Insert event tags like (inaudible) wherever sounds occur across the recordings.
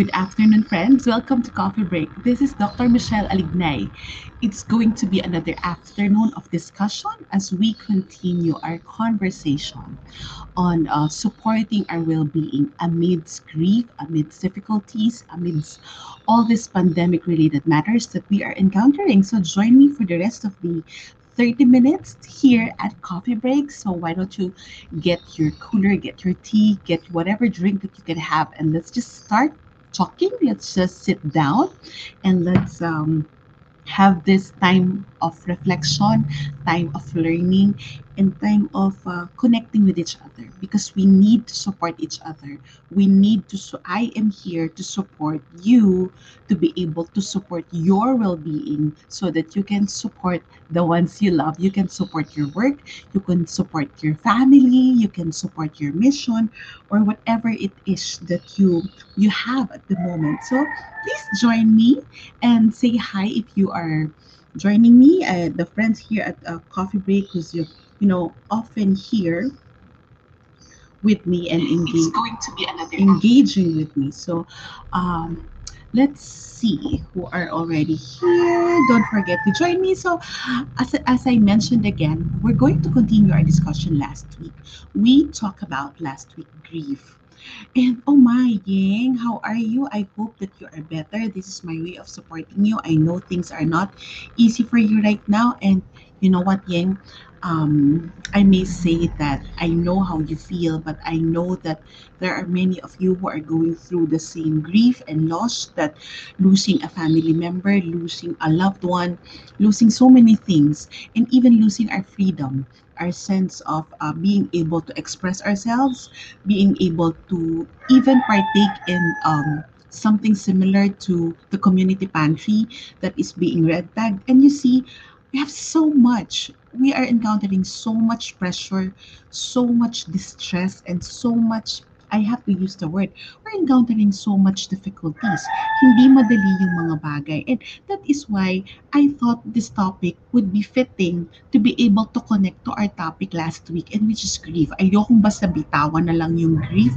Good afternoon, friends. Welcome to Coffee Break. This is Dr. Michelle Alignay. It's going to be another afternoon of discussion as we continue our conversation on uh, supporting our well being amidst grief, amidst difficulties, amidst all these pandemic related matters that we are encountering. So, join me for the rest of the 30 minutes here at Coffee Break. So, why don't you get your cooler, get your tea, get whatever drink that you can have, and let's just start talking. Let's just sit down and let's um, have this time of reflection, time of learning, and time of uh, connecting with each other because we need to support each other. We need to, so I am here to support you to be able to support your well being so that you can support the ones you love. You can support your work, you can support your family, you can support your mission, or whatever it is that you you have at the moment. So please join me and say hi if you are joining me. Uh, the friends here at uh, Coffee Break, who's you, you know often here with me and engage, going to be another engaging with me. So um, let's see who are already here. Don't forget to join me. So as, as I mentioned again, we're going to continue our discussion last week. We talked about last week grief. And oh my, Yang, how are you? I hope that you are better. This is my way of supporting you. I know things are not easy for you right now. And you know what, Yang? Um, I may say that I know how you feel, but I know that there are many of you who are going through the same grief and loss that losing a family member, losing a loved one, losing so many things, and even losing our freedom, our sense of uh, being able to express ourselves, being able to even partake in um, something similar to the community pantry that is being red tagged. And you see, we have so much. We are encountering so much pressure, so much distress, and so much. I have to use the word. We're encountering so much difficulties. Hindi madali yung mga bagay. And that is why I thought this topic would be fitting to be able to connect to our topic last week and which is grief. Ayokong basta bitawan na lang yung grief,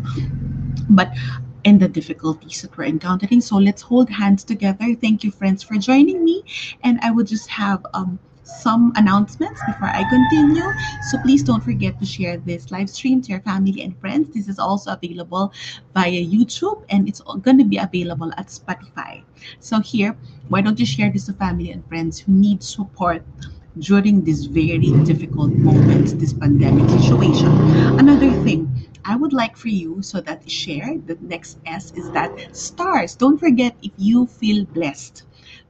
but and the difficulties that we're encountering. So let's hold hands together. Thank you, friends, for joining me. And I would just have um, some announcements before I continue. So please don't forget to share this live stream to your family and friends. This is also available via YouTube and it's going to be available at Spotify. So here, why don't you share this to family and friends who need support during this very difficult moment, this pandemic situation. Another thing, I would like for you so that share the next S is that stars. Don't forget if you feel blessed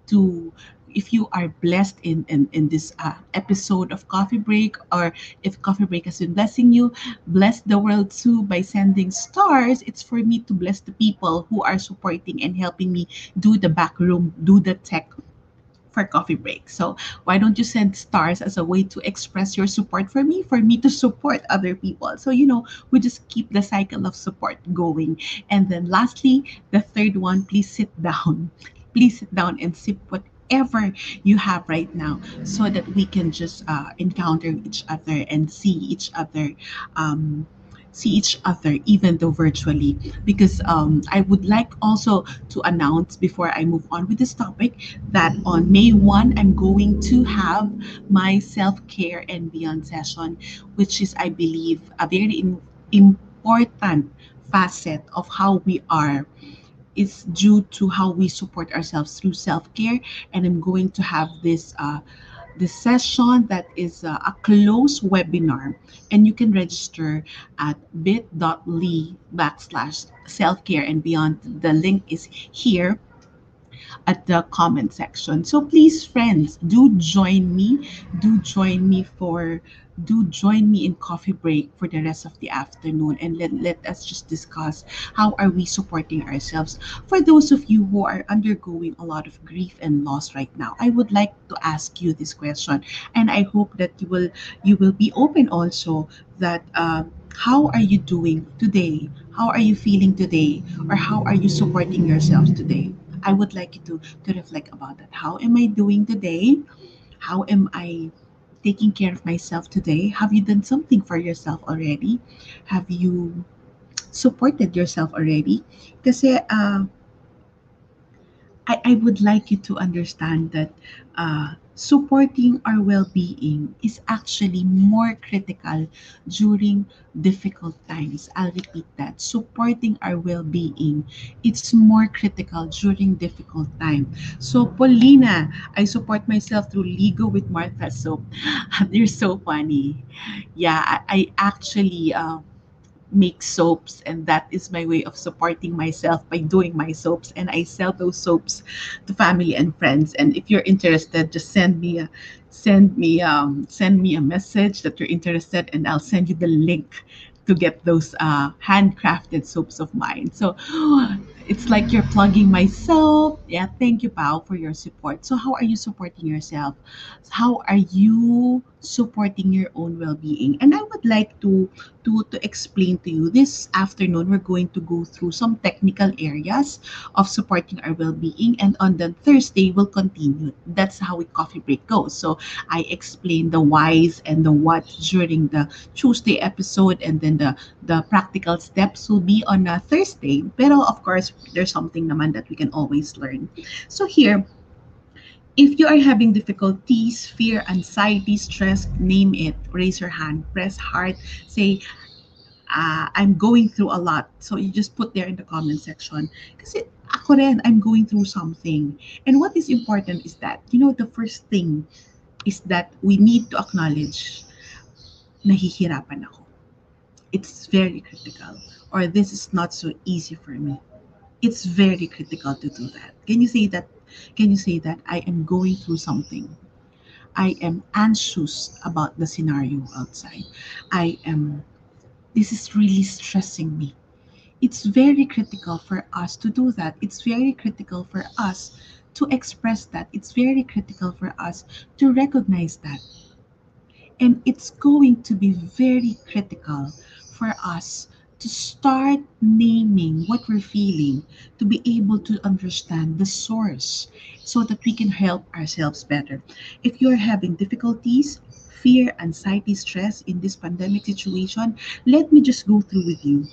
to if you are blessed in in, in this uh, episode of coffee break or if coffee break has been blessing you bless the world too by sending stars it's for me to bless the people who are supporting and helping me do the back room do the tech for coffee break. So why don't you send stars as a way to express your support for me, for me to support other people? So you know, we just keep the cycle of support going. And then lastly, the third one, please sit down. (laughs) Please sit down and sip whatever you have right now so that we can just uh, encounter each other and see each other um, see each other even though virtually. Because um, i would like also to announce before i move on with this topic that on may 1 i'm going to have my self-care and beyond session which is i believe a very im- important facet of how we are is due to how we support ourselves through self-care. And i'm going to have this uh, this session that is uh, a closed webinar. And you can register at bit.ly backslash self-care. And beyond the link is here at the comment section. So please, friends, do join me. Do join me for do join me in coffee break for the rest of the afternoon. And let, let us just discuss how are we supporting ourselves. For those of you who are undergoing a lot of grief and loss right now i would like to ask you this question. And i hope that you will you will be open also that uh, how are you doing today? How are you feeling today? Or how are you supporting yourselves today I would like you to, to reflect about that. How am I doing today? How am I taking care of myself today? Have you done something for yourself already? Have you supported yourself already? Kasi uh, I, I would like you to understand that uh, supporting our well-being is actually more critical during difficult times. I'll repeat that. Supporting our well-being, it's more critical during difficult time. So, Paulina, I support myself through Ligo with Martha Soap. (laughs) They're so funny. Yeah, I, I actually uh, make soaps and that is my way of supporting myself by doing my soaps. And I sell those soaps to family and friends. And if you're interested just send me a send me um send me a message that you're interested and I'll send you the link to get those uh handcrafted soaps of mine. So it's like you're plugging myself. Yeah thank you pal for your support. So how are you supporting yourself? How are you supporting your own well-being? And i would like to to to explain to you this afternoon we're going to go through some technical areas of supporting our well-being. And on the thursday we'll continue. That's how we coffee break goes. So i explain the whys and the what during the tuesday episode and then the the practical steps will be on a thursday. Pero of course there's something naman that we can always learn so here if you are having difficulties, fear, anxiety, stress, name it, raise your hand, press heart, say, uh, I'm going through a lot. So you just put there in the comment section. Kasi ako rin, I'm going through something. And what is important is that, you know, the first thing is that we need to acknowledge nahihirapan ako. It's very critical. Or this is not so easy for me. It's very critical to do that. Can you say that? Can you say that I am going through something? I am anxious about the scenario outside. I am, this is really stressing me. It's very critical for us to do that. It's very critical for us to express that. It's very critical for us to recognize that. And it's going to be very critical for us to start naming what we're feeling, to be able to understand the source so that we can help ourselves better. If you're having difficulties, fear, anxiety, stress in this pandemic situation, let me just go through with you.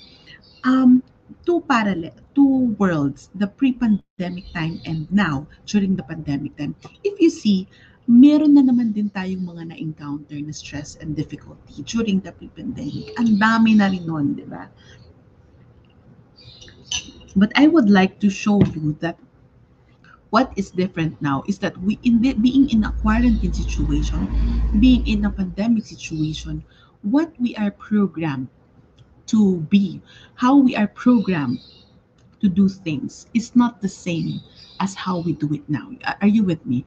Um, two parallel, two worlds, the pre-pandemic time and now during the pandemic time. If you see, meron na naman din tayong mga na-encounter na stress and difficulty during the pre-pandemic. Ang dami na rin nun, di ba? But I would like to show you that what is different now is that we in the, being in a quarantine situation, being in a pandemic situation, what we are programmed to be, how we are programmed to do things is not the same as how we do it now. Are you with me?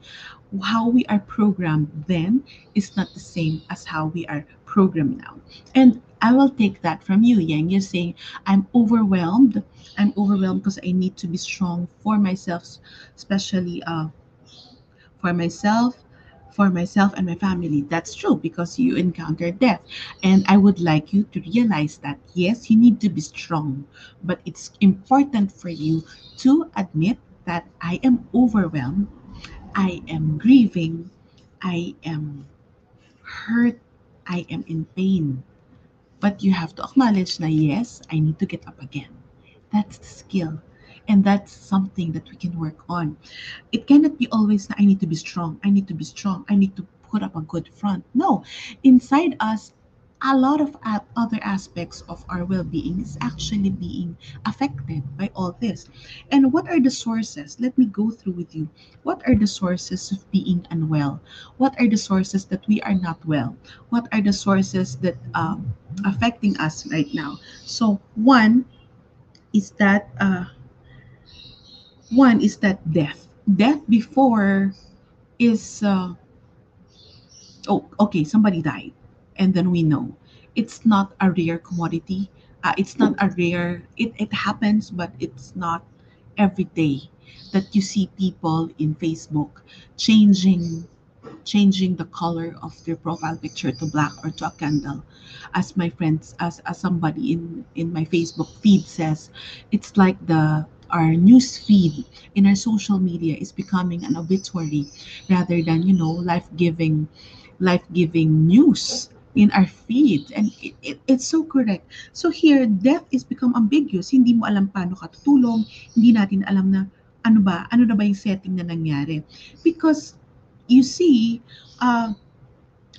How we are programmed then is not the same as how we are programmed now. And I will take that from you, Yang. You're saying, I'm overwhelmed. I'm overwhelmed because I need to be strong for myself, especially uh, for myself, for myself and my family. That's true because you encounter death. And I would like you to realize that yes, you need to be strong, but it's important for you to admit that I am overwhelmed, I am grieving, I am hurt, I am in pain. But you have to acknowledge that yes, I need to get up again. That's the skill. And that's something that we can work on. It cannot be always I need to be strong, I need to be strong, I need to put up a good front. No, inside us, a lot of other aspects of our well-being is actually being affected by all this. And what are the sources? Let me go through with you. What are the sources of being unwell? What are the sources that we are not well? What are the sources that um, affecting us right now? So one is that uh, one is that death. Death before is uh, oh okay somebody died and then we know. It's not a rare commodity. Uh, it's not a rare it, it happens but it's not every day that you see people in facebook changing changing the color of their profile picture to black or to a candle. As my friends as, as somebody in in my facebook feed says it's like the our news feed in our social media is becoming an obituary rather than you know life-giving life-giving news in our feed and it, it, it's so correct so here death is become ambiguous hindi mo alam paano ka tutulong hindi natin alam na ano ba, ano na ba yung setting na nangyari? Because you see, uh,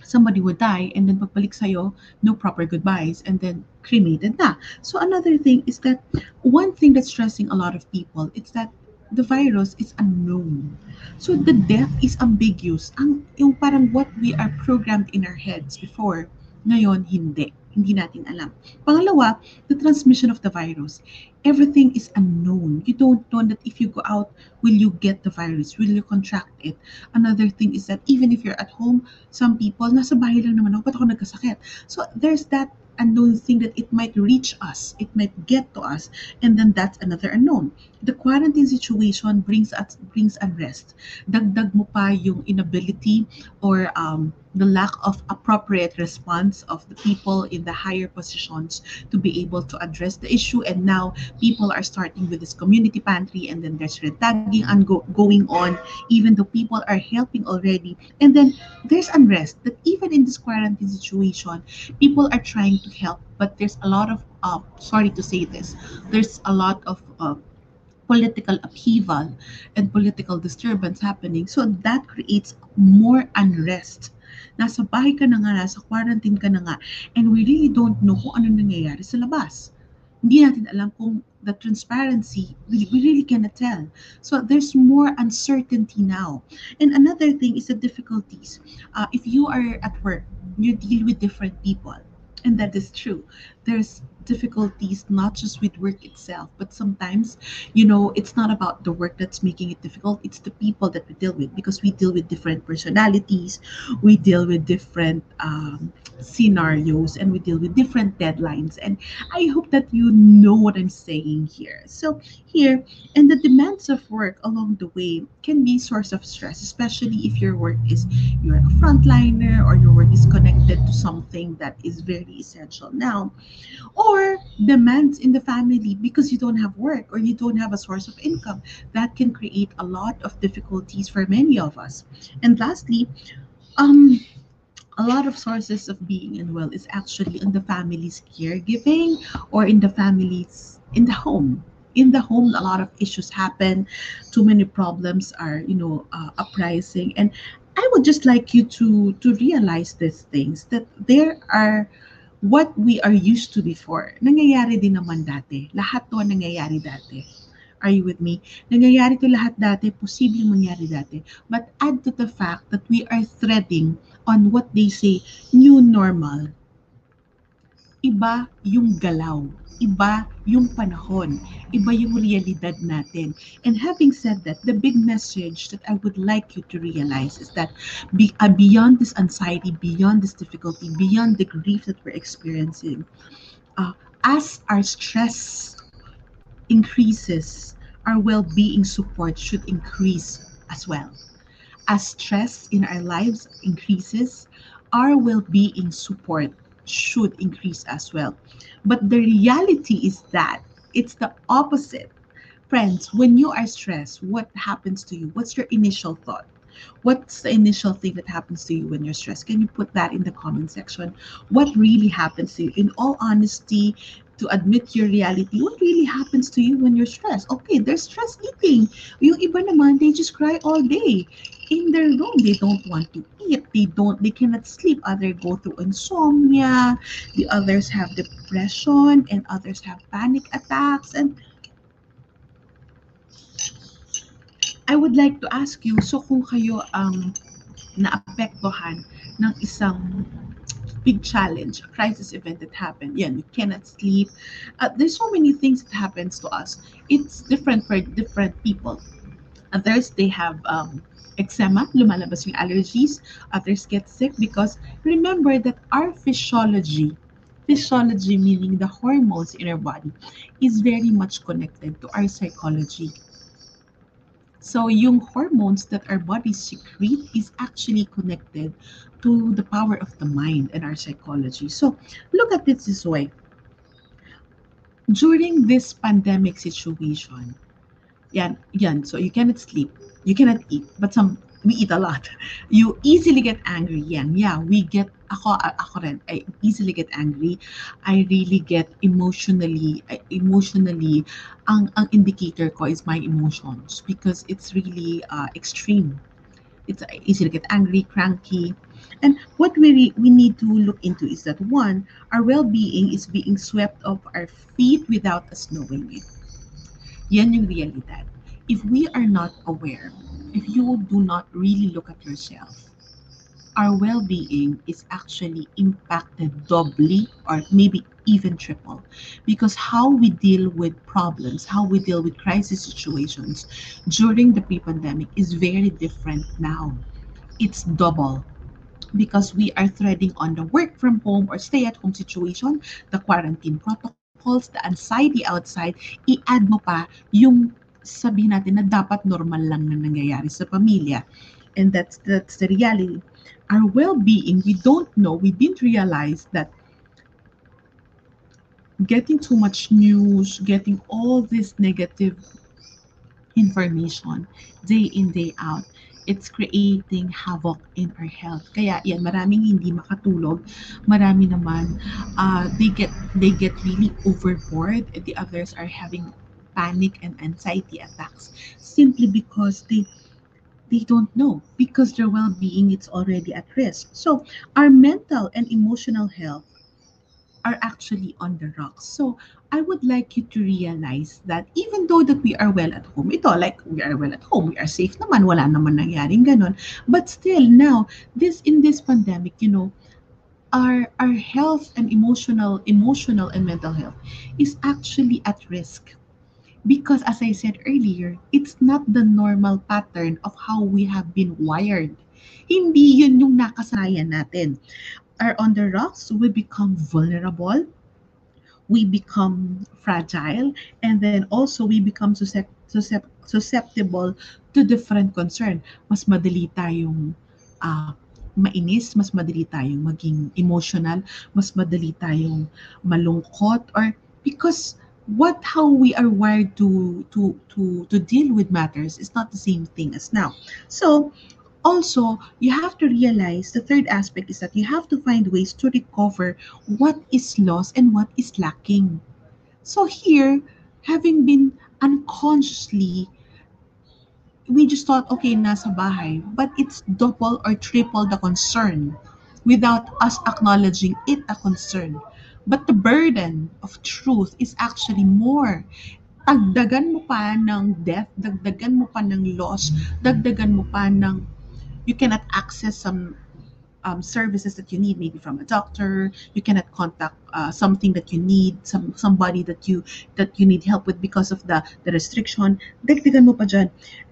somebody would die and then pagbalik sa'yo, no proper goodbyes and then cremated na. So another thing is that one thing that's stressing a lot of people is that the virus is unknown. So the death is ambiguous. Ang yung parang what we are programmed in our heads before, ngayon hindi. Hindi natin alam. Pangalawa, the transmission of the virus. Everything is unknown. You don't know that if you go out, will you get the virus? Will you contract it? Another thing is that even if you're at home, some people, nasa bahay lang naman ako, ba't ako nagkasakit? So there's that unknown thing that it might reach us, it might get to us, and then that's another unknown. The quarantine situation brings us brings unrest. Dagdag mo pa yung inability or um, the lack of appropriate response of the people in the higher positions to be able to address the issue. And now people are starting with this community pantry, and then there's red tagging and go, going on, even though people are helping already. And then there's unrest that even in this quarantine situation, people are trying to help, but there's a lot of, uh, sorry to say this, there's a lot of uh, political upheaval and political disturbance happening. So that creates more unrest. Nasa bahay ka na nga, nasa quarantine ka na nga, and we really don't know kung ano nangyayari sa labas. Hindi natin alam kung the transparency, we, we really cannot tell. So there's more uncertainty now. And another thing is the difficulties. Uh, if you are at work, you deal with different people. And that is true. There's difficulties not just with work itself, but sometimes, you know, it's not about the work that's making it difficult, it's the people that we deal with because we deal with different personalities, we deal with different um, scenarios, and we deal with different deadlines. And I hope that you know what I'm saying here. So, here, and the demands of work along the way can be source of stress, especially if your work is you're a frontliner or your work is connected to something that is very essential now or demands in the family because you don't have work or you don't have a source of income that can create a lot of difficulties for many of us. And lastly um a lot of sources of being unwell is actually in the family's caregiving or in the family's in the home. In the home a lot of issues happen. Too many problems are you know uh, uprising. And i would just like you to to realize these things that there are what we are used to before. Nangyayari din naman dati. Lahat to nangyayari dati. Are you with me? Nangyayari to lahat dati, posibleng mangyari dati. But add to the fact that we are threading on what they say, new normal. Iba yung galaw iba yung panahon, iba yung realidad natin. And having said that, the big message that I would like you to realize is that be, uh, beyond this anxiety, beyond this difficulty, beyond the grief that we're experiencing, uh, as our stress increases, our well-being support should increase as well. As stress in our lives increases, our well-being support should increase as well. But the reality is that it's the opposite. Friends, when you are stressed, what happens to you? What's your initial thought? What's the initial thing that happens to you when you're stressed? Can you put that in the comment section? What really happens to you? In all honesty, to admit your reality, what really happens to you when you're stressed? Okay, there's stress eating. Yung iba naman, they just cry all day in their room. They don't want to eat. They don't. They cannot sleep. Others go through insomnia. The others have depression, and others have panic attacks. And I would like to ask you, so kung kayo ang naapektuhan ng isang big challenge, a crisis event that happened. Yeah, you cannot sleep. Uh, there's so many things that happens to us. It's different for different people. Others, they have um, eczema, lumalabas yung allergies. Others get sick because remember that our physiology, physiology meaning the hormones in our body, is very much connected to our psychology. So yung hormones that our bodies secrete is actually connected to the power of the mind and our psychology. So look at it this way. During this pandemic situation, yan, yan, so you cannot sleep you cannot eat, but some we eat a lot. (laughs) You easily get angry. Yeah, yeah, we get ako, ako rin, I easily get angry. I really get emotionally, emotionally, ang, ang indicator ko is my emotions because it's really uh, extreme. It's easy to get angry, cranky. And what we, re- we need to look into is that one, our well-being is being swept off our feet without us knowing it. Yan yung realidad. If we are not aware, if you do not really look at yourself, our well-being is actually impacted doubly or maybe even triple. Because how we deal with problems how we deal with crisis situations during the pre-pandemic is very different now. It's double. Because we are threading on the work from home or stay at home situation the quarantine protocols the anxiety outside i-add mo pa yung sabihin natin na dapat normal lang na nangyayari sa pamilya. And that's that's the reality. Our well-being we don't know we didn't realize that getting too much news getting all this negative information day in day out it's creating havoc in our health. Kaya yan maraming hindi makatulog. Marami naman uh, they get they get really overboard. The others are having panic and anxiety attacks simply because they they don't know because their well-being is already at risk. So our mental and emotional health are actually on the rocks. So i would like you to realize that even though that we are well at home ito like we are well at home we are safe naman wala naman nangyaring ganon but still now this in this pandemic you know our our health and emotional emotional and mental health is actually at risk because as I said earlier, it's not the normal pattern of how we have been wired. Hindi yun yung nakasanayan natin. Are on the rocks, we become vulnerable, we become fragile, and then also we become suscep- suscep- susceptible to different concern. Mas madali tayong ah, mainis, mas madali tayong maging emotional, mas madali tayong malungkot, or because what how we are wired to to to to deal with matters is not the same thing as now so also you have to realize the third aspect is that you have to find ways to recover what is lost and what is lacking. So here having been unconsciously we just thought okay nasa bahay but it's double or triple the concern without us acknowledging it a concern. But the burden of truth is actually more. Dagdagan mo pa ng death, dagdagan mo pa ng loss, dagdagan mo pa ng you cannot access some um, services that you need, maybe from a doctor. You cannot contact uh, something that you need, some somebody that you that you need help with because of the the restriction.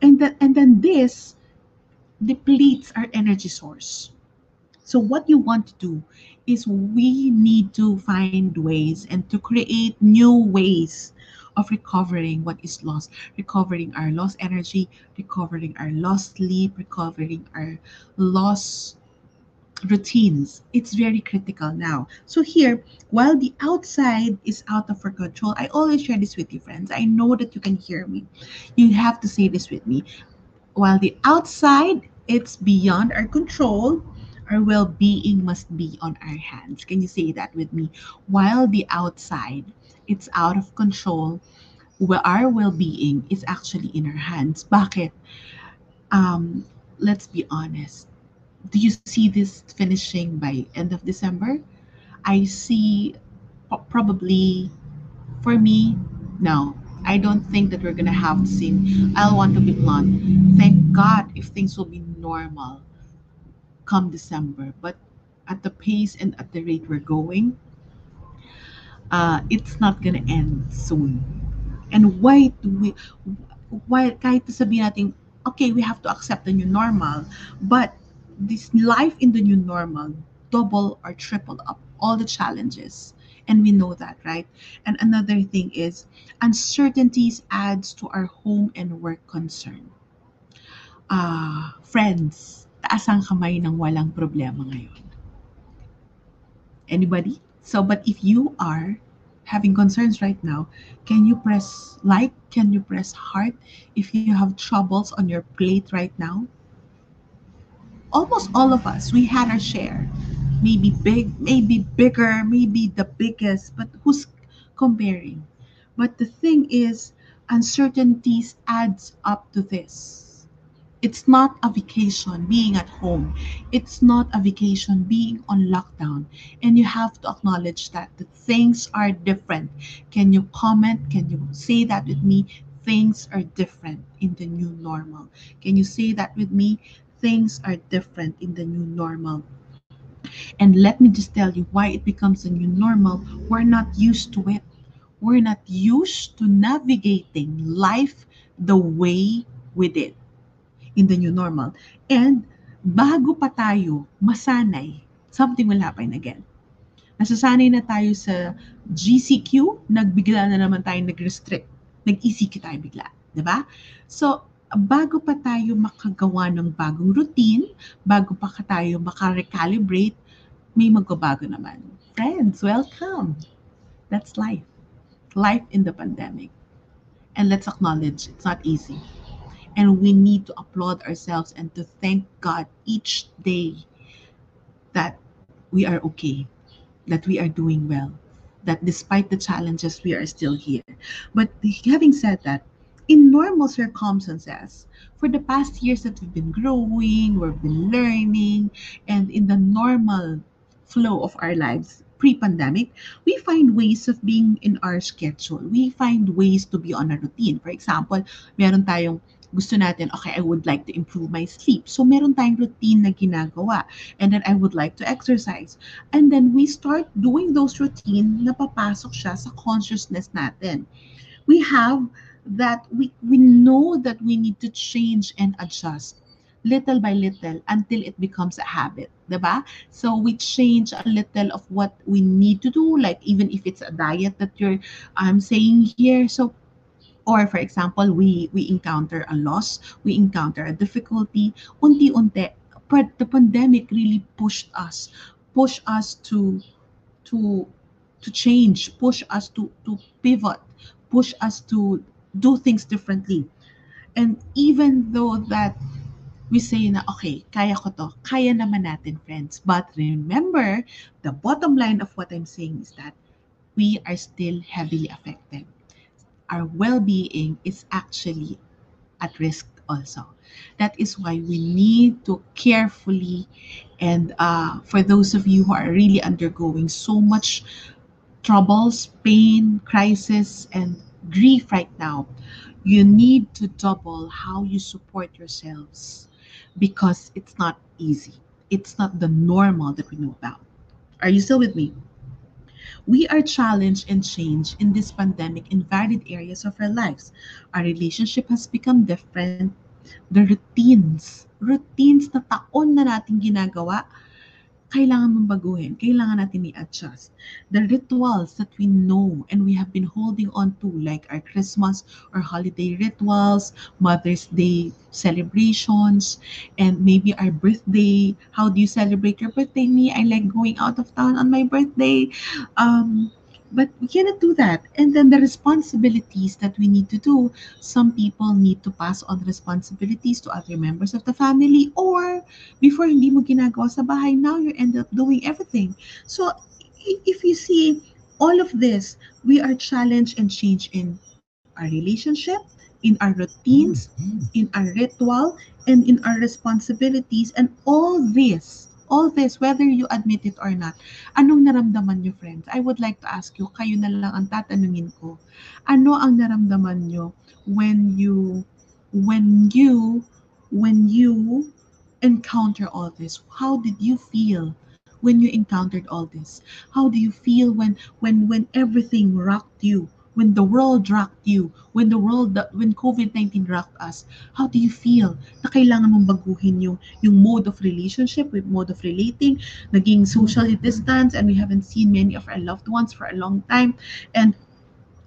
And then and then this depletes our energy source. So what you want to do is we need to find ways and to create new ways of recovering what is lost, recovering our lost energy, recovering our lost sleep, recovering our lost routines. It's very critical now. So here, while the outside is out of our control, I always share this with you, friends. I know that you can hear me. You have to say this with me. While the outside it's beyond our control, our well-being must be on our hands. Can you say that with me? While the outside it's out of control, where our well-being is actually in our hands. Bakit? Um, let's be honest. Do you see this finishing by end of December? I see probably for me, no. I don't think that we're gonna have the same. I'll want to be blunt. Thank God if things will be normal come December. But at the pace and at the rate we're going, uh, it's not gonna end soon. And why do we, why, kahit sabihin natin, okay, we have to accept the new normal, but this life in the new normal double or triple up all the challenges. And we know that, right? And another thing is uncertainties adds to our home and work concern. Ah, friends, taas ang kamay ng walang problema ngayon. Anybody? So, but if you are having concerns right now, can you press like? Can you press heart if you have troubles on your plate right now? Almost all of us, we had our share. maybe big, maybe bigger, maybe the biggest, but who's comparing? But the thing is, uncertainties adds up to this. It's not a vacation being at home. It's not a vacation being on lockdown. And you have to acknowledge that the things are different. Can you comment? Can you say that with me? Things are different in the new normal. Can you say that with me? Things are different in the new normal. And let me just tell you why it becomes a new normal. We're not used to it. We're not used to navigating life the way we did in the new normal. And bago pa tayo masanay, something will happen again. Nasasanay na tayo sa GCQ, nagbigla na naman tayo nag-restrict. Nag-ECQ tayo bigla. 'di ba? So, bago pa tayo makagawa ng bagong routine, bago pa ka tayo makarecalibrate, may magbabago naman. Friends, welcome. That's life. Life in the pandemic. And let's acknowledge it's not easy. And we need to applaud ourselves and to thank God each day that we are okay, that we are doing well, that despite the challenges, we are still here. But having said that, in normal circumstances, for the past years that we've been growing, we've been learning, and in the normal flow of our lives pre-pandemic, we find ways of being in our schedule. We find ways to be on a routine. For example, meron tayong gusto natin, okay, I would like to improve my sleep. So, meron tayong routine na ginagawa. And then, I would like to exercise. And then, we start doing those routine na papasok siya sa consciousness natin. We have that we, we know that we need to change and adjust little by little until it becomes a habit, diba? So we change a little of what we need to do, like even if it's a diet that you're um, saying here. So or for example, we we encounter a loss, we encounter a difficulty, unti-unti. The pandemic really pushed us, push us to to to change, push us to to pivot, push us to do things differently. And even though that we say na, okay, kaya ko to, kaya naman natin, friends. But remember, the bottom line of what I'm saying is that we are still heavily affected. Our well-being is actually at risk also. That is why we need to carefully, and uh, for those of you who are really undergoing so much troubles, pain, crisis, and grief right now, you need to double how you support yourselves because it's not easy. It's not the normal that we know about. Are you still with me? We are challenged and changed in this pandemic in varied areas of our lives. Our relationship has become different. The routines, routines na taon na natin ginagawa, kailangan mong baguhin, kailangan natin i-adjust. The rituals that we know and we have been holding on to, like our Christmas or holiday rituals, Mother's Day celebrations, and maybe our birthday. How do you celebrate your birthday? Me, I like going out of town on my birthday. Um, but we cannot do that. And then the responsibilities that we need to do, some people need to pass on responsibilities to other members of the family or before hindi mo ginagawa sa bahay, now you end up doing everything. So if you see all of this, we are challenged and changed in our relationship, in our routines, in our ritual, and in our responsibilities. And all this all this, whether you admit it or not, anong naramdaman nyo, friends? I would like to ask you, kayo na lang ang tatanungin ko. Ano ang naramdaman nyo when you, when you, when you encounter all this? How did you feel when you encountered all this? How do you feel when, when, when everything rocked you? When the world rocked you, when the world, when COVID-19 rocked us, how do you feel na kailangan mong baguhin yung, yung mode of relationship, with mode of relating, naging socially distance, and we haven't seen many of our loved ones for a long time. And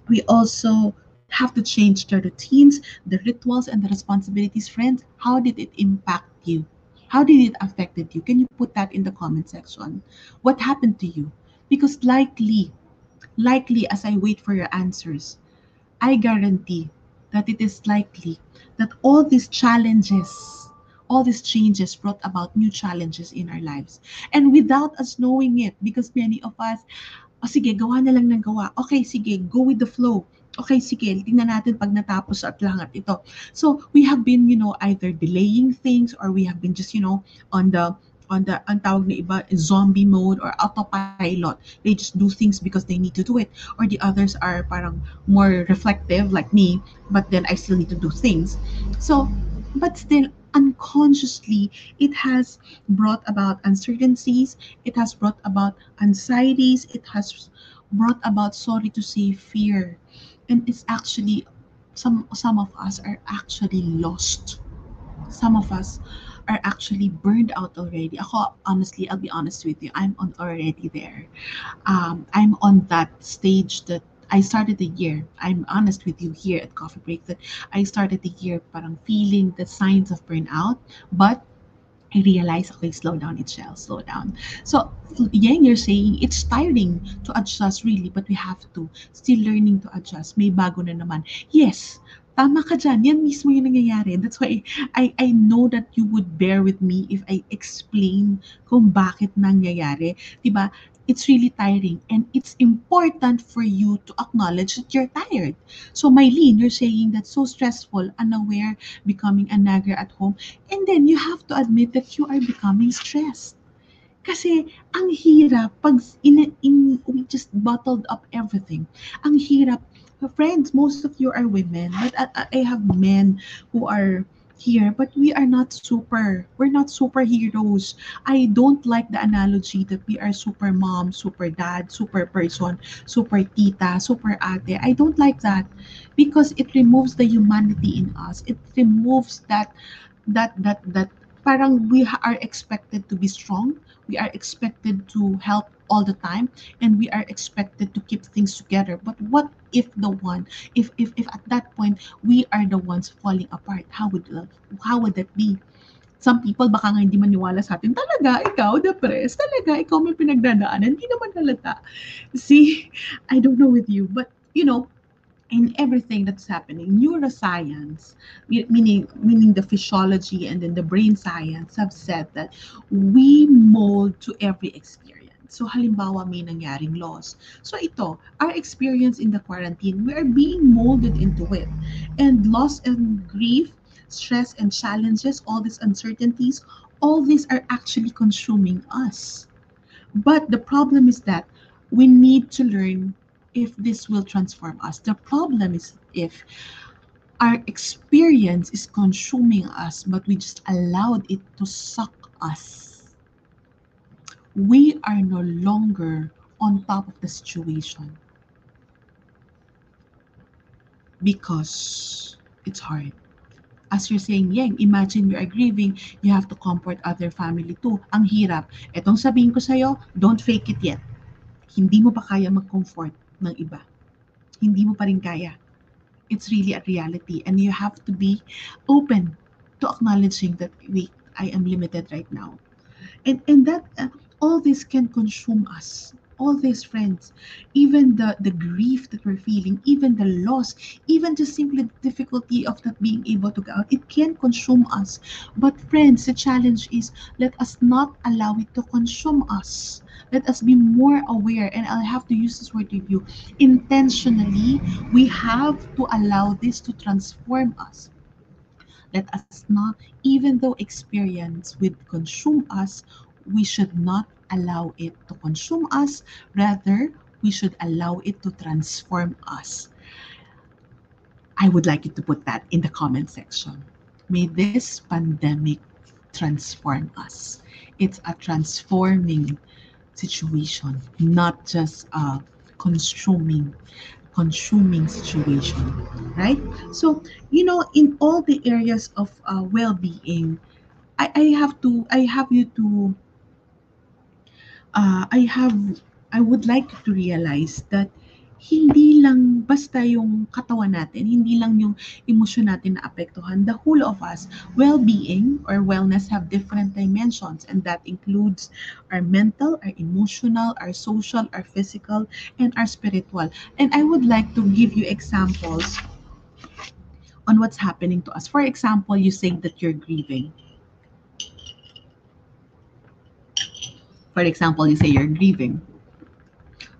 we also have to change the routines, the rituals, and the responsibilities. Friends, how did it impact you? How did it affected you? Can you put that in the comment section? What happened to you? Because likely likely as I wait for your answers, I guarantee that it is likely that all these challenges all these changes brought about new challenges in our lives. And without us knowing it, because many of us, oh, sige, gawa na lang ng gawa. Okay, sige, go with the flow. Okay, sige, tingnan natin pag natapos at lahat ito. So, we have been, you know, either delaying things or we have been just, you know, on the on the ang tawag na iba zombie mode or autopilot. They just do things because they need to do it. Or the others are parang more reflective like me but then I still need to do things. So but still unconsciously it has brought about uncertainties. It has brought about anxieties. It has brought about sorry to say fear. And it's actually some some of us are actually lost. Some of us are actually burned out already. Ako, honestly, I'll be honest with you, I'm on already there. Um, I'm on that stage that I started the year. I'm honest with you here at Coffee Break that I started the year parang feeling the signs of burnout, but I realized, okay, slow down, it shall slow down. So, Yang, you're saying it's tiring to adjust really, but we have to. Still learning to adjust. May bago na naman. Yes, tama ka dyan. Yan mismo yung nangyayari. That's why I, I know that you would bear with me if I explain kung bakit nangyayari. Diba? It's really tiring and it's important for you to acknowledge that you're tired. So, Mylene, you're saying that's so stressful, unaware, becoming a nagger at home. And then you have to admit that you are becoming stressed. Kasi ang hirap pag in, in, we just bottled up everything. Ang hirap friends, most of you are women, but I, have men who are here, but we are not super. We're not superheroes. I don't like the analogy that we are super mom, super dad, super person, super tita, super ate. I don't like that because it removes the humanity in us. It removes that that that that parang we are expected to be strong. We are expected to help all the time and we are expected to keep things together but what if the one if if, if at that point we are the ones falling apart how would uh, how would that be? Some people baka nga hindi maniwala sa atin talaga ikaw depressed? Talaga ikaw may pinagdadaanan? Hindi naman halata. See (laughs) i don't know with you but you know in everything that's happening neuroscience meaning meaning the physiology and then the brain science have said that we mold to every experience So halimbawa may nangyaring loss. So ito, our experience in the quarantine, we are being molded into it. And loss and grief, stress and challenges, all these uncertainties, all these are actually consuming us. But the problem is that we need to learn if this will transform us. The problem is if our experience is consuming us, but we just allowed it to suck us we are no longer on top of the situation because it's hard. As you're saying, Yang, imagine you are grieving, you have to comfort other family too. Ang hirap. Etong sabihin ko sa'yo, don't fake it yet. Hindi mo pa kaya mag-comfort ng iba. Hindi mo pa rin kaya. It's really a reality and you have to be open to acknowledging that, wait, I am limited right now. And, and that, uh, all this can consume us all these friends even the the grief that we're feeling even the loss even just simply the difficulty of not being able to go out it can consume us. But friends the challenge is let us not allow it to consume us. Let us be more aware and i'll have to use this word with you intentionally we have to allow this to transform us. Let us not even though experience would consume us we should not allow it to consume us. Rather, we should allow it to transform us. I would like you to put that in the comment section. May this pandemic transform us. It's a transforming situation, not just a consuming consuming situation, right? So, you know, in all the areas of uh, well-being, I, I have to I have you to uh, I have, I would like to realize that hindi lang basta yung katawan natin, hindi lang yung emosyon natin na apektuhan. The whole of us, well-being or wellness have different dimensions and that includes our mental, our emotional, our social, our physical, and our spiritual. And I would like to give you examples on what's happening to us. For example, you say that you're grieving For example, you say you're grieving.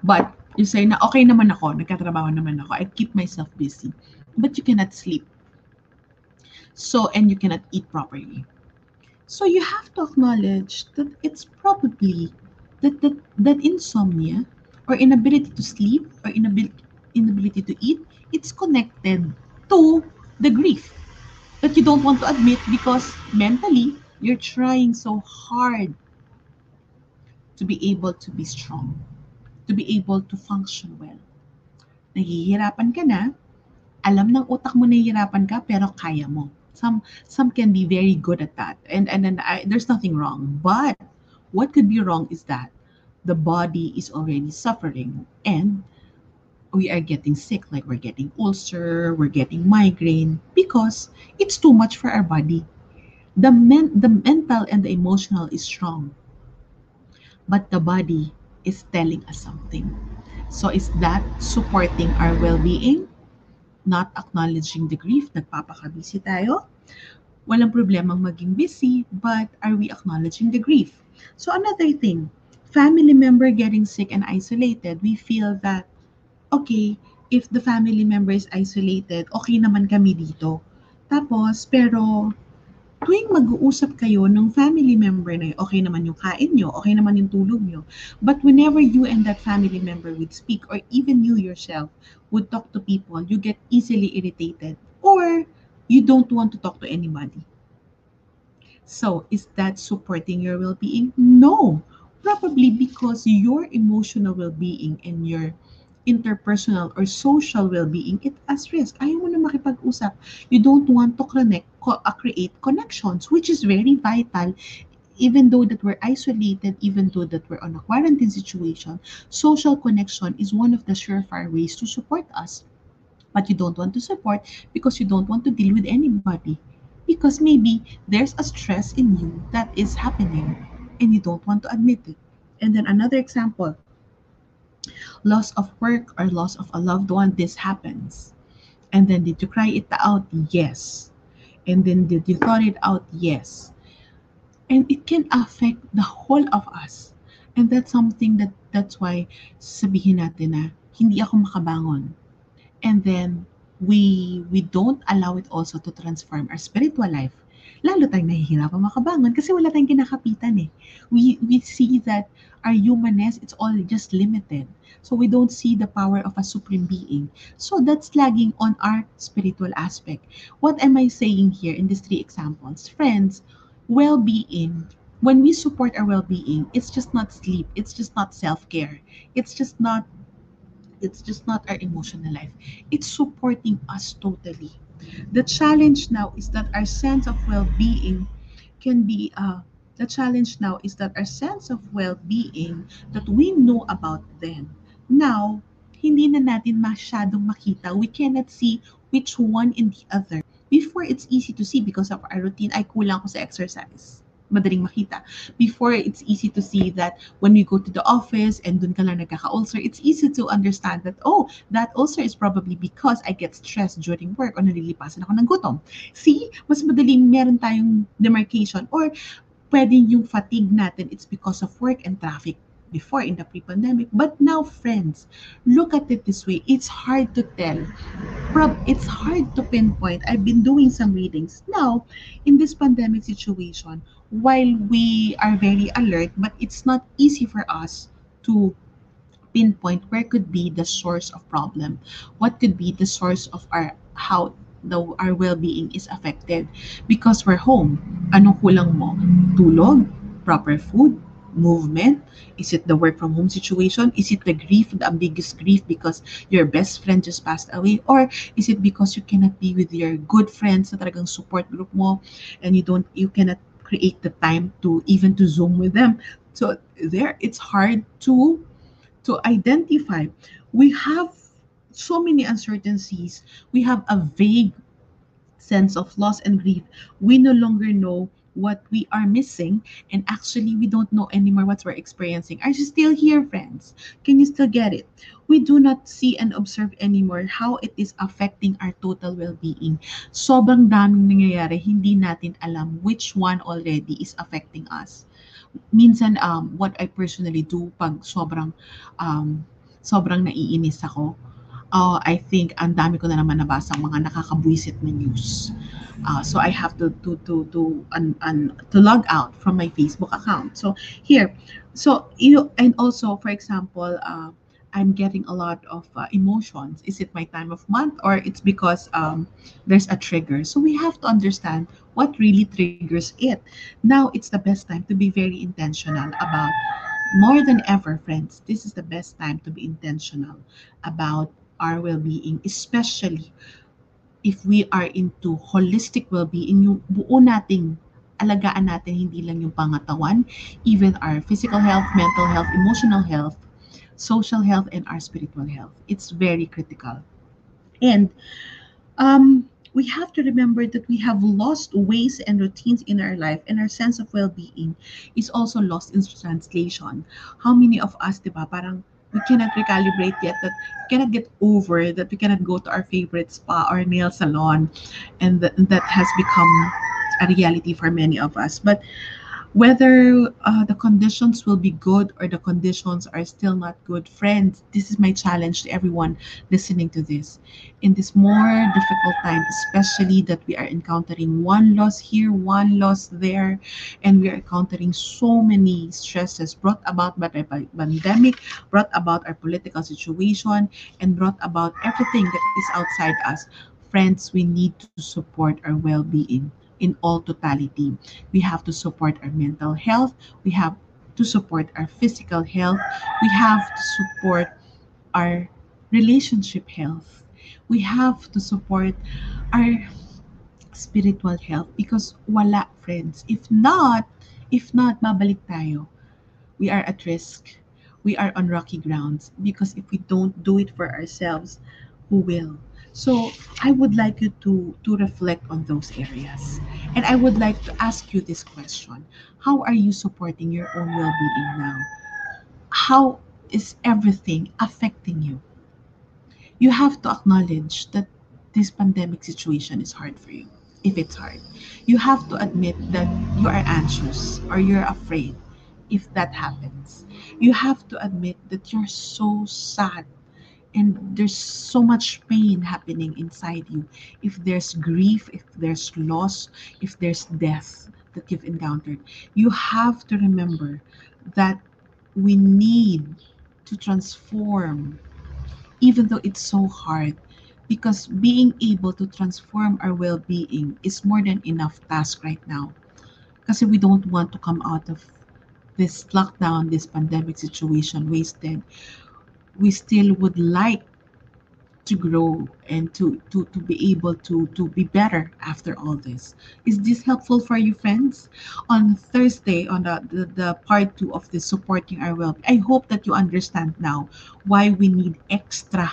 But you say na okay naman ako, nagkatrabaho naman ako, I keep myself busy. But you cannot sleep. So, and you cannot eat properly. So you have to acknowledge that it's probably that that, that insomnia or inability to sleep or inability inability to eat, it's connected to the grief that you don't want to admit because mentally you're trying so hard to be able to be strong, to be able to function well. Nahihirapan ka na, alam ng utak mo nahihirapan ka, pero kaya mo. Some, some can be very good at that. And, and, and I, there's nothing wrong. But what could be wrong is that the body is already suffering and we are getting sick like we're getting ulcer we're getting migraine because it's too much for our body the men the mental and the emotional is strong but the body is telling us something. So is that supporting our well-being? Not acknowledging the grief nagpapakabisi tayo. Walang problemang maging busy but are we acknowledging the grief? So another thing family member getting sick and isolated we feel that okay, if the family member is isolated, okay naman kami dito. Tapos, pero tuwing mag-uusap kayo ng family member na okay naman yung kain nyo, okay naman yung tulog nyo. But whenever you and that family member would speak, or even you yourself would talk to people, you get easily irritated, or you don't want to talk to anybody. So, is that supporting your well-being? No. Probably because your emotional well-being and your interpersonal or social well-being, it as risk. Ayaw mo na makipag-usap. You don't want to connect, co- uh, create connections, which is very vital even though that we're isolated, even though that we're on a quarantine situation, social connection is one of the surefire ways to support us. But you don't want to support because you don't want to deal with anybody. Because maybe there's a stress in you that is happening and you don't want to admit it. And then another example, loss of work or loss of a loved one, this happens. And then did you cry it out? Yes. And then did you thought it out? Yes. And it can affect the whole of us. And that's something that that's why sabihin natin na hindi ako makabangon. And then we we don't allow it also to transform our spiritual life. Lalo tayong nahihirapan makabangon kasi wala tayong kinakapitan eh. We we see that our humanness it's all just limited. So we don't see the power of a supreme being. So that's lagging on our spiritual aspect. What am I saying here in these three examples? Friends, well-being when we support our well-being it's just not sleep it's just not self-care it's just not it's just not our emotional life it's supporting us totally the challenge now is that our sense of well-being can be uh, the challenge now is that our sense of well-being that we know about them. Now hindi na natin masyadong makita. We cannot see which one in the other. Before it's easy to see because of our routine. Ay kulang ko sa exercise madaling makita. Before, it's easy to see that when we go to the office and dun ka lang nagkaka-ulcer, it's easy to understand that, oh, that ulcer is probably because I get stressed during work or nalilipasan ako ng gutom. See, mas madaling meron tayong demarcation or pwedeng yung fatigue natin, it's because of work and traffic before in the pre-pandemic. But now, friends, look at it this way. It's hard to tell. It's hard to pinpoint. I've been doing some readings. Now, in this pandemic situation, while we are very alert, but it's not easy for us to pinpoint where could be the source of problem. What could be the source of our how the our well-being is affected because we're home. Anong kulang mo? Tulog, proper food, movement? Is it the work from home situation? Is it the grief, the biggest grief because your best friend just passed away? Or is it because you cannot be with your good friends na talagang support group mo and you don't you cannot create the time to even to zoom with them? So there it's hard to to identify. We have so many uncertainties. We have a vague sense of loss and grief. We no longer know what we are missing, and actually, we don't know anymore what we're experiencing. Are you still here, friends? Can you still get it? We do not see and observe anymore how it is affecting our total well-being. Sobrang daming nangyayari, hindi natin alam which one already is affecting us. minsan um, what I personally do pag sobrang um, sobrang naiinis ako, uh, I think ang dami ko na naman nabasa mga nakakabwisit na news. Uh, so I have to to to to un, un, to log out from my Facebook account. So here, so you and also for example, uh, I'm getting a lot of uh, emotions. Is it my time of month or it's because um, there's a trigger? So we have to understand what really triggers it. Now it's the best time to be very intentional about more than ever, friends. This is the best time to be intentional about our well-being, especially if we are into holistic well-being, yung buo nating alagaan natin hindi lang yung pangatawan, even our physical health, mental health, emotional health, social health, and our spiritual health. It's very critical. And um, we have to remember that we have lost ways and routines in our life, and our sense of well-being is also lost in translation. How many of us, di ba, parang we cannot recalibrate yet that we cannot get over that we cannot go to our favorite spa or nail salon and that, that has become a reality for many of us. But whether uh, the conditions will be good or the conditions are still not good. Friends this is my challenge to everyone listening to this. In this more difficult time especially that we are encountering one loss here one loss there and we are encountering so many stresses brought about by the pandemic brought about our political situation and brought about everything that is outside us. Friends we need to support our well-being in all totality. We have to support our mental health. We have to support our physical health. We have to support our relationship health. We have to support our spiritual health because wala friends. If not, if not, babalik tayo. We are at risk. We are on rocky grounds because if we don't do it for ourselves, who will? So I would like you to, to reflect on those areas. And I would like to ask you this question How are you supporting your own well being now? How is everything affecting you? You have to acknowledge that this pandemic situation is hard for you. If it's hard, you have to admit that you are anxious or you're afraid if that happens. You have to admit that you're so sad and there's so much pain happening inside you. If there's grief if there's loss if there's death that you've encountered you have to remember that we need to transform even though it's so hard because being able to transform our well-being is more than enough task right now. Because we don't want to come out of this lockdown this pandemic situation wasted we still would like to grow and to, to, to be able to, to be better after all this. Is this helpful for you, friends? On Thursday, on the, the, the part two of the supporting our well, I hope that you understand now why we need extra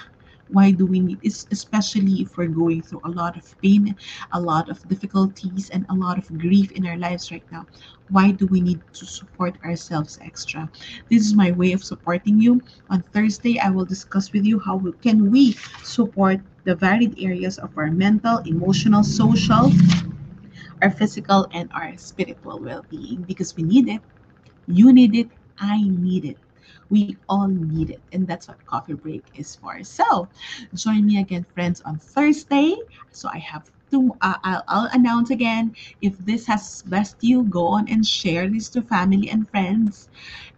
why do we need especially if we're going through a lot of pain a lot of difficulties and a lot of grief in our lives right now why do we need to support ourselves extra? This is my way of supporting you. On thursday i will discuss with you how we, can we support the varied areas of our mental emotional social our physical and our spiritual well-being because we need it. You need it i need it we all need it. And that's what coffee break is for. So join me again, friends, on Thursday. So I have to, uh, I'll, I'll announce again if this has blessed you, go on and share this to family and friends.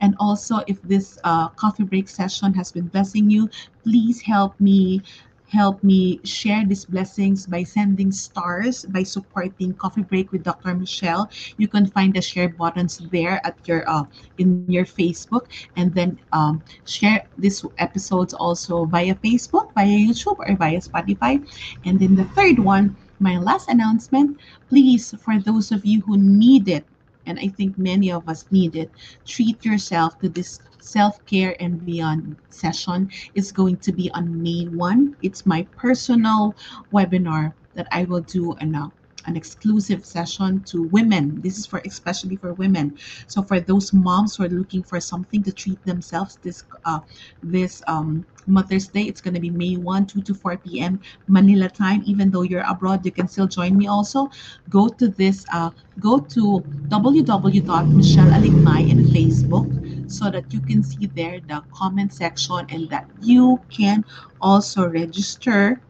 And also, if this uh, coffee break session has been blessing you, please help me help me share these blessings by sending stars by supporting coffee break with dr michelle you can find the share buttons there at your uh, in your facebook and then um, share these episodes also via facebook via youtube or via spotify and then the third one my last announcement please for those of you who need it and I think many of us need it. Treat yourself to this self care and beyond session. is going to be on May 1. It's my personal webinar that I will do and uh, an exclusive session to women. This is for especially for women. So for those moms who are looking for something to treat themselves this uh, this um, Mother's Day, it's going to be May 1, 2 to 4 p.m. Manila time. Even though you're abroad, you can still join me also. Go to this, uh, go to www.michellealignay in Facebook so that you can see there the comment section and that you can also register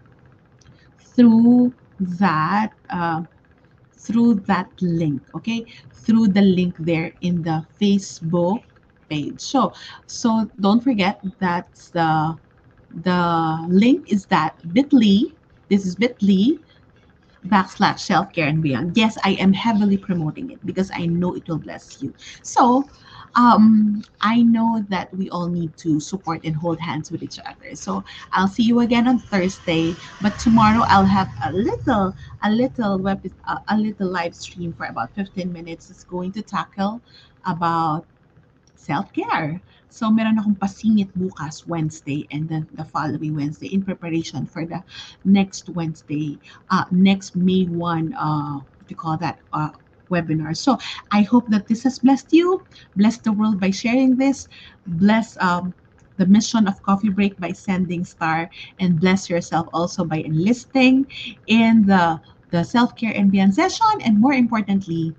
through that uh, through that link okay? Through the link there in the facebook page. So so don't forget that the the link is that bit.ly this is bit.ly backslash self-care and beyond. Yes i am heavily promoting it because i know it will bless you. So um, I know that we all need to support and hold hands with each other. So I'll see you again on Thursday, but tomorrow I'll have a little, a little web, a, little live stream for about 15 minutes. It's going to tackle about self-care. So meron akong pasingit bukas Wednesday and then the following Wednesday in preparation for the next Wednesday, uh, next May 1, uh, what do you call that, uh, webinar. So I hope that this has blessed you, blessed the world by sharing this, bless um, the mission of Coffee Break by sending star, and bless yourself also by enlisting in the the self-care and beyond session. And more importantly,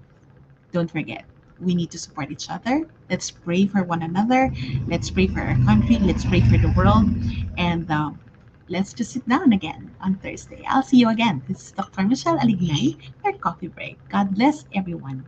don't forget, we need to support each other. Let's pray for one another. Let's pray for our country. Let's pray for the world. And um, let's just sit down again on Thursday. I'll see you again. This is Dr. Michelle Alignay for Coffee Break. God bless everyone.